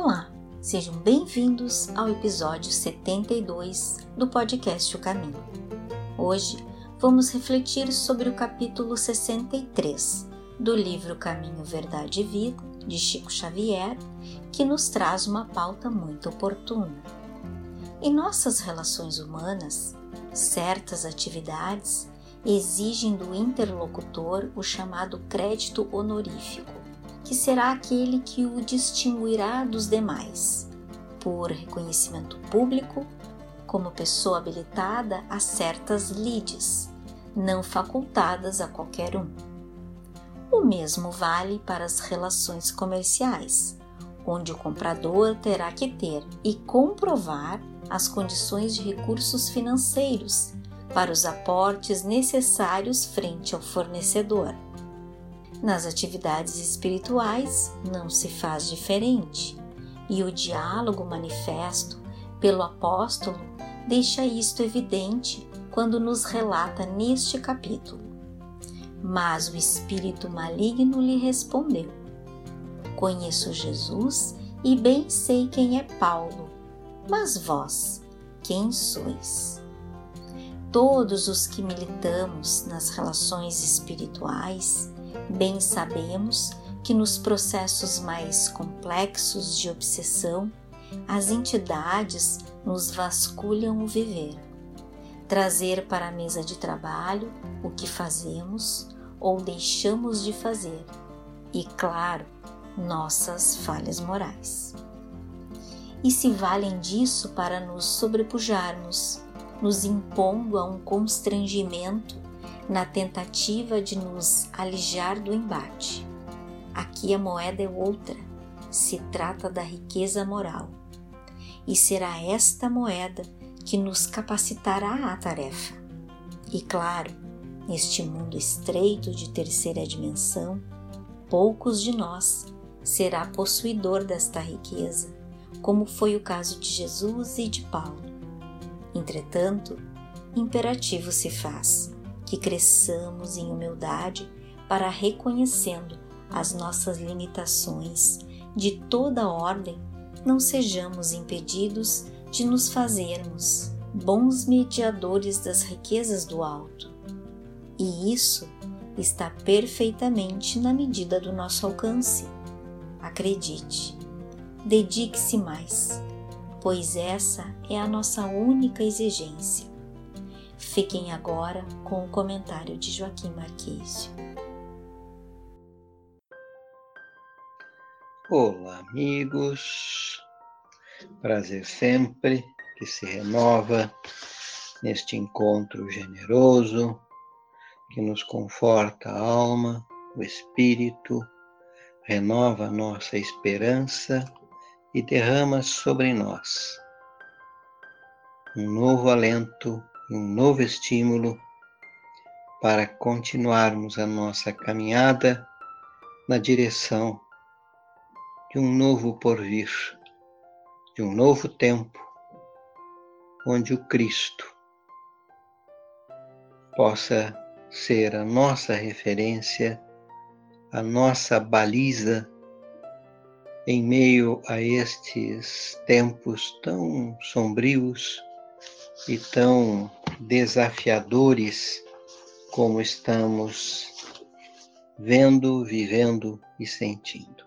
Olá, sejam bem-vindos ao episódio 72 do podcast O Caminho. Hoje vamos refletir sobre o capítulo 63 do livro Caminho, Verdade e Vida, de Chico Xavier, que nos traz uma pauta muito oportuna. Em nossas relações humanas, certas atividades exigem do interlocutor o chamado crédito honorífico, que será aquele que o distinguirá dos demais, por reconhecimento público, como pessoa habilitada a certas lides, não facultadas a qualquer um. O mesmo vale para as relações comerciais, onde o comprador terá que ter e comprovar as condições de recursos financeiros para os aportes necessários frente ao fornecedor. Nas atividades espirituais não se faz diferente, e o diálogo manifesto pelo apóstolo deixa isto evidente quando nos relata neste capítulo. Mas o espírito maligno lhe respondeu: Conheço Jesus e bem sei quem é Paulo, mas vós, quem sois? Todos os que militamos nas relações espirituais, bem sabemos que nos processos mais complexos de obsessão, as entidades nos vasculham o viver trazer para a mesa de trabalho o que fazemos ou deixamos de fazer e, claro, nossas falhas morais. E se valem disso para nos sobrepujarmos, nos impondo a um constrangimento na tentativa de nos alijar do embate. Aqui a moeda é outra, se trata da riqueza moral. E será esta moeda que nos capacitará à tarefa. E claro, neste mundo estreito de terceira dimensão, poucos de nós será possuidor desta riqueza, como foi o caso de Jesus e de Paulo. Entretanto, imperativo se faz que cresçamos em humildade para reconhecendo as nossas limitações de toda ordem, não sejamos impedidos de nos fazermos bons mediadores das riquezas do alto. E isso está perfeitamente na medida do nosso alcance. Acredite, dedique-se mais, pois essa é a nossa única exigência. Fiquem agora com o comentário de Joaquim Marquês. Olá, amigos. Prazer sempre que se renova neste encontro generoso que nos conforta a alma, o espírito, renova a nossa esperança e derrama sobre nós um novo alento um novo estímulo para continuarmos a nossa caminhada na direção de um novo porvir de um novo tempo, onde o Cristo possa ser a nossa referência, a nossa baliza em meio a estes tempos tão sombrios e tão desafiadores como estamos vendo, vivendo e sentindo.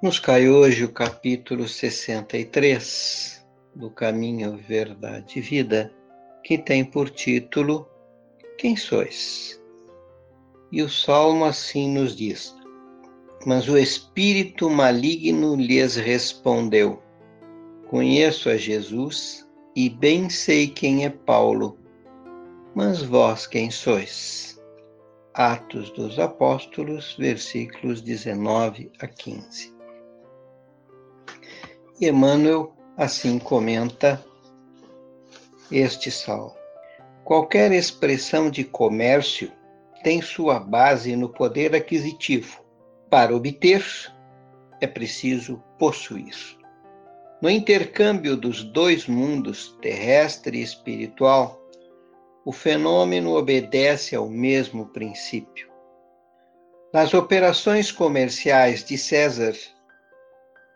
Nos cai hoje o capítulo 63 do Caminho, Verdade e Vida, que tem por título Quem sois? E o Salmo assim nos diz: Mas o espírito maligno lhes respondeu: Conheço a Jesus e bem sei quem é Paulo, mas vós quem sois? Atos dos Apóstolos, versículos 19 a 15. E Emmanuel assim comenta este salmo. Qualquer expressão de comércio tem sua base no poder aquisitivo. Para obter, é preciso possuir. No intercâmbio dos dois mundos, terrestre e espiritual, o fenômeno obedece ao mesmo princípio. Nas operações comerciais de César,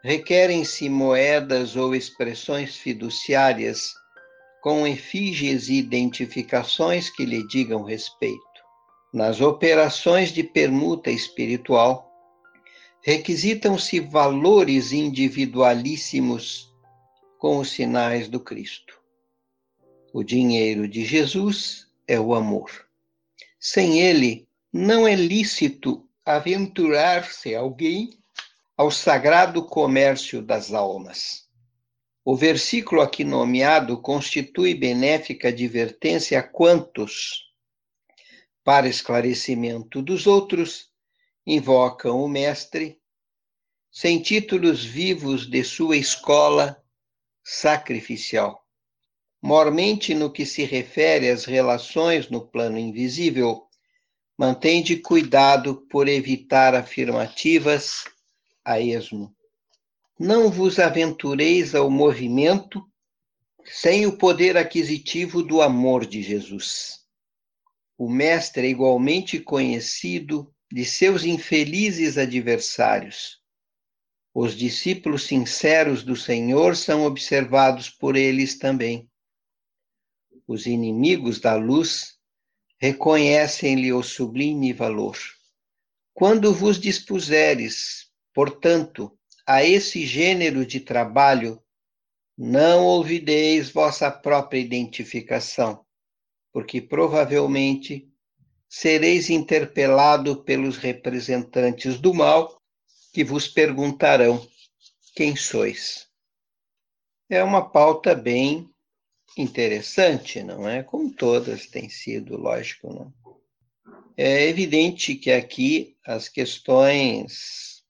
requerem-se moedas ou expressões fiduciárias com efígies e identificações que lhe digam respeito. Nas operações de permuta espiritual, requisitam-se valores individualíssimos com os sinais do Cristo. O dinheiro de Jesus é o amor. Sem ele, não é lícito aventurar-se alguém ao sagrado comércio das almas. O versículo aqui nomeado constitui benéfica advertência a quantos, para esclarecimento dos outros, invocam o Mestre, sem títulos vivos de sua escola sacrificial. Mormente no que se refere às relações no plano invisível, mantende cuidado por evitar afirmativas a esmo. Não vos aventureis ao movimento sem o poder aquisitivo do amor de Jesus. O Mestre é igualmente conhecido de seus infelizes adversários. Os discípulos sinceros do Senhor são observados por eles também. Os inimigos da luz reconhecem-lhe o sublime valor. Quando vos dispuseres, portanto, a esse gênero de trabalho, não olvideis vossa própria identificação, porque provavelmente sereis interpelado pelos representantes do mal que vos perguntarão quem sois. É uma pauta bem interessante, não é? Como todas têm sido, lógico, não? É evidente que aqui as questões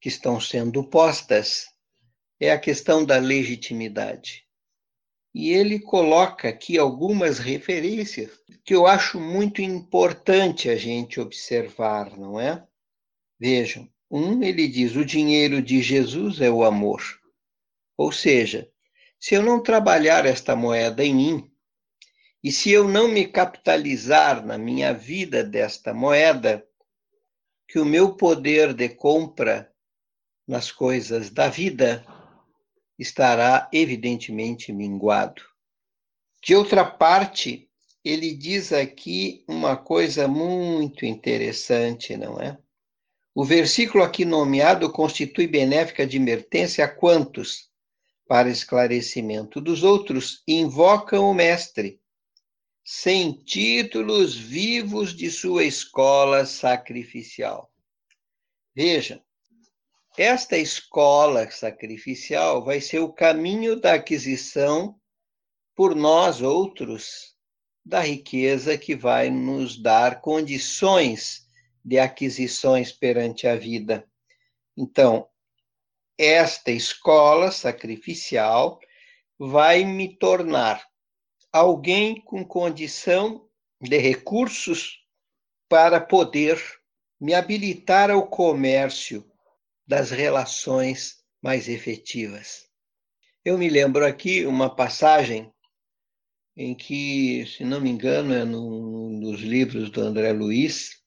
que estão sendo postas é a questão da legitimidade. E ele coloca aqui algumas referências que eu acho muito importante a gente observar, não é? Vejam, um, ele diz: o dinheiro de Jesus é o amor. Ou seja, se eu não trabalhar esta moeda em mim, e se eu não me capitalizar na minha vida desta moeda, que o meu poder de compra nas coisas da vida estará evidentemente minguado. De outra parte, ele diz aqui uma coisa muito interessante, não é? O versículo aqui nomeado constitui benéfica advertência a quantos, para esclarecimento dos outros, invocam o Mestre, sem títulos vivos de sua escola sacrificial. Veja, esta escola sacrificial vai ser o caminho da aquisição por nós outros da riqueza que vai nos dar condições de aquisições perante a vida. Então, esta escola sacrificial vai me tornar alguém com condição de recursos para poder me habilitar ao comércio das relações mais efetivas. Eu me lembro aqui uma passagem em que, se não me engano, é num dos livros do André Luiz,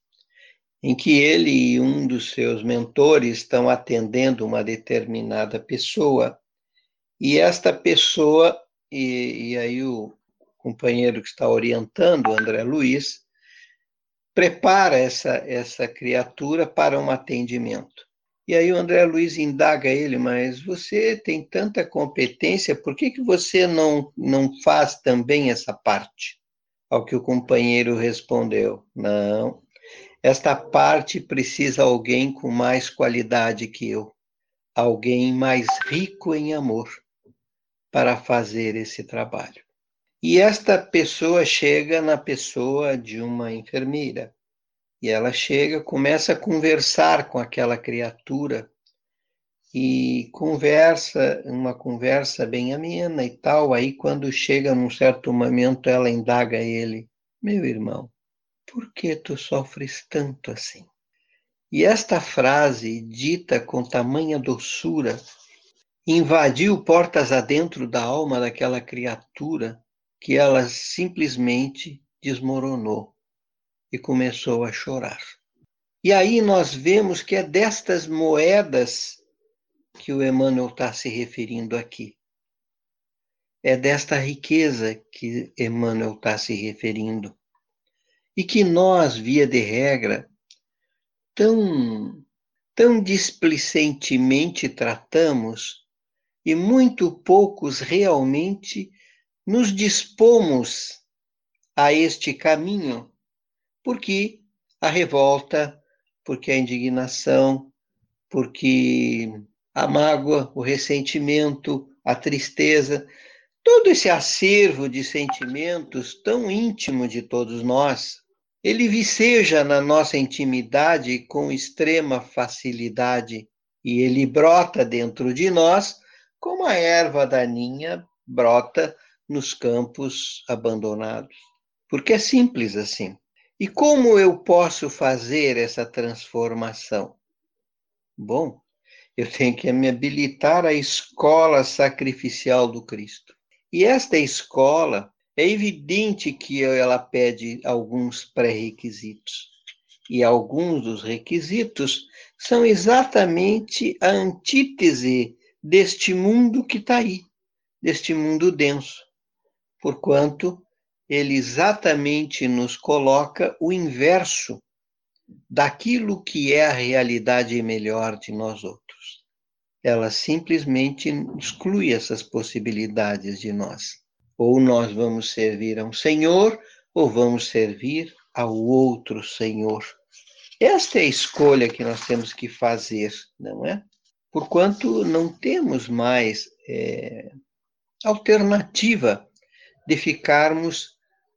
em que ele e um dos seus mentores estão atendendo uma determinada pessoa, e esta pessoa, e, e aí o companheiro que está orientando, André Luiz, prepara essa, essa criatura para um atendimento. E aí o André Luiz indaga ele, mas você tem tanta competência, por que, que você não, não faz também essa parte? Ao que o companheiro respondeu: Não, esta parte precisa alguém com mais qualidade que eu, alguém mais rico em amor para fazer esse trabalho. E esta pessoa chega na pessoa de uma enfermeira. E ela chega, começa a conversar com aquela criatura e conversa, uma conversa bem amena e tal. Aí, quando chega num certo momento, ela indaga ele: Meu irmão, por que tu sofres tanto assim? E esta frase, dita com tamanha doçura, invadiu portas adentro da alma daquela criatura que ela simplesmente desmoronou e começou a chorar. E aí nós vemos que é destas moedas que o Emmanuel está se referindo aqui. É desta riqueza que Emmanuel está se referindo. E que nós, via de regra, tão, tão displicentemente tratamos e muito poucos realmente nos dispomos a este caminho, porque a revolta, porque a indignação, porque a mágoa, o ressentimento, a tristeza, todo esse acervo de sentimentos tão íntimo de todos nós, ele viceja na nossa intimidade com extrema facilidade e ele brota dentro de nós como a erva daninha brota nos campos abandonados. Porque é simples assim. E como eu posso fazer essa transformação? Bom, eu tenho que me habilitar à escola sacrificial do Cristo. E esta escola, é evidente que ela pede alguns pré-requisitos. E alguns dos requisitos são exatamente a antítese deste mundo que está aí, deste mundo denso. Porquanto ele exatamente nos coloca o inverso daquilo que é a realidade melhor de nós outros ela simplesmente exclui essas possibilidades de nós. Ou nós vamos servir a um Senhor, ou vamos servir ao outro Senhor. Esta é a escolha que nós temos que fazer, não é? Porquanto não temos mais é, alternativa de ficarmos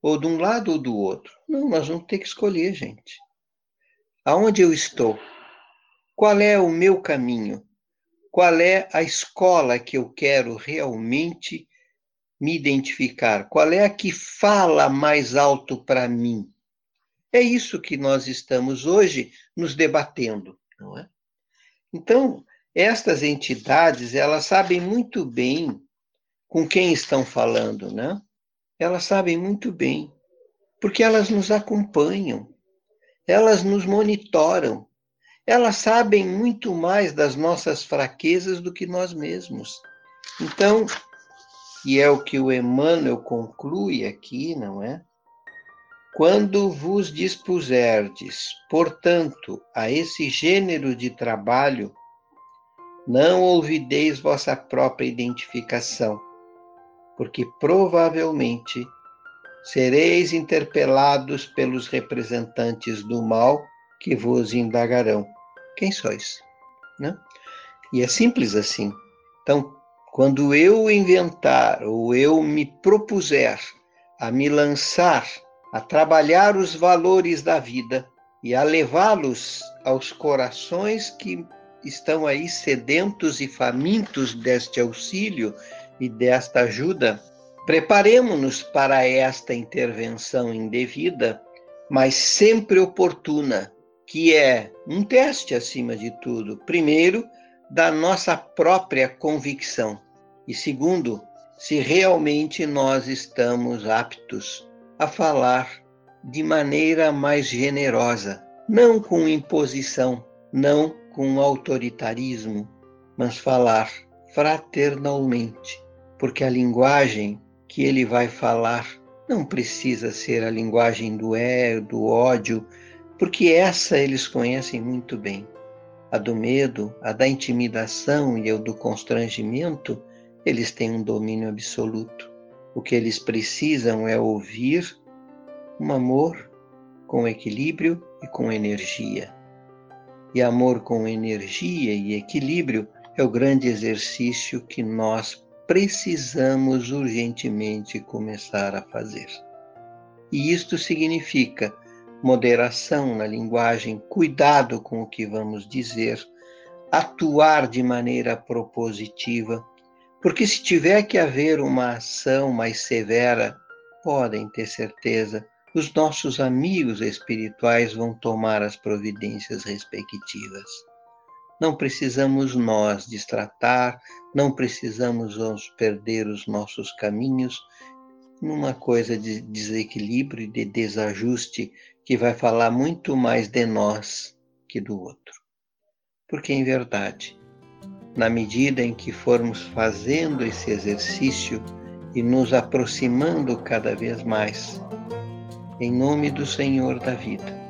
ou de um lado ou do outro. Não, nós vamos ter que escolher, gente. Aonde eu estou? Qual é o meu caminho? qual é a escola que eu quero realmente me identificar? Qual é a que fala mais alto para mim? É isso que nós estamos hoje nos debatendo, não é? Então, estas entidades, elas sabem muito bem com quem estão falando, né? Elas sabem muito bem, porque elas nos acompanham, elas nos monitoram, elas sabem muito mais das nossas fraquezas do que nós mesmos. Então, e é o que o Emmanuel conclui aqui, não é? Quando vos dispuserdes, portanto, a esse gênero de trabalho, não olvideis vossa própria identificação, porque provavelmente sereis interpelados pelos representantes do mal que vos indagarão quem sois? Né? E é simples assim. Então, quando eu inventar ou eu me propuser a me lançar a trabalhar os valores da vida e a levá-los aos corações que estão aí sedentos e famintos deste auxílio e desta ajuda, preparemos-nos para esta intervenção indevida, mas sempre oportuna, que é um teste acima de tudo. Primeiro, da nossa própria convicção. E segundo, se realmente nós estamos aptos a falar de maneira mais generosa, não com imposição, não com autoritarismo, mas falar fraternalmente, porque a linguagem que ele vai falar não precisa ser a linguagem do é, do ódio, porque essa eles conhecem muito bem. A do medo, a da intimidação e a do constrangimento, eles têm um domínio absoluto. O que eles precisam é ouvir um amor com equilíbrio e com energia. E amor com energia e equilíbrio é o grande exercício que nós precisamos urgentemente começar a fazer. E isto significa moderação na linguagem, cuidado com o que vamos dizer, atuar de maneira propositiva, porque se tiver que haver uma ação mais severa, podem ter certeza, os nossos amigos espirituais vão tomar as providências respectivas. Não precisamos nós destratar, não precisamos nós perder os nossos caminhos numa coisa de desequilíbrio e de desajuste que vai falar muito mais de nós que do outro. Porque, em verdade, na medida em que formos fazendo esse exercício e nos aproximando cada vez mais, em nome do Senhor da vida.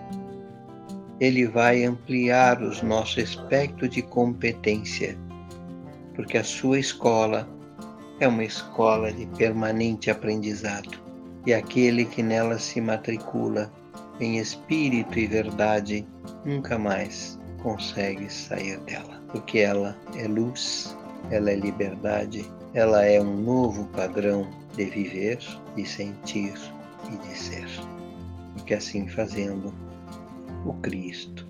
Ele vai ampliar o nosso espectro de competência, porque a sua escola é uma escola de permanente aprendizado, e aquele que nela se matricula em espírito e verdade nunca mais consegue sair dela, porque ela é luz, ela é liberdade, ela é um novo padrão de viver, de sentir e de ser. E que assim fazendo, o Cristo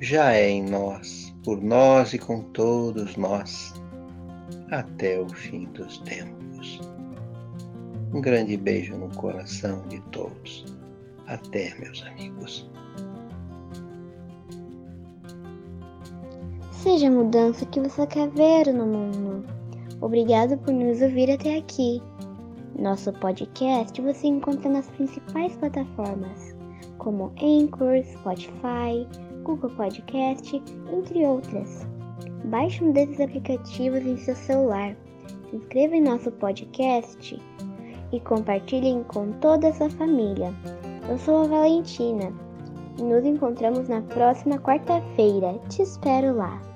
já é em nós, por nós e com todos nós, até o fim dos tempos. Um grande beijo no coração de todos. Até, meus amigos. Seja a mudança que você quer ver no mundo. Obrigado por nos ouvir até aqui. Nosso podcast você encontra nas principais plataformas, como Anchor, Spotify, Google Podcast, entre outras. Baixe um desses aplicativos em seu celular, se inscreva em nosso podcast e compartilhem com toda a sua família. Eu sou a Valentina e nos encontramos na próxima quarta-feira. Te espero lá!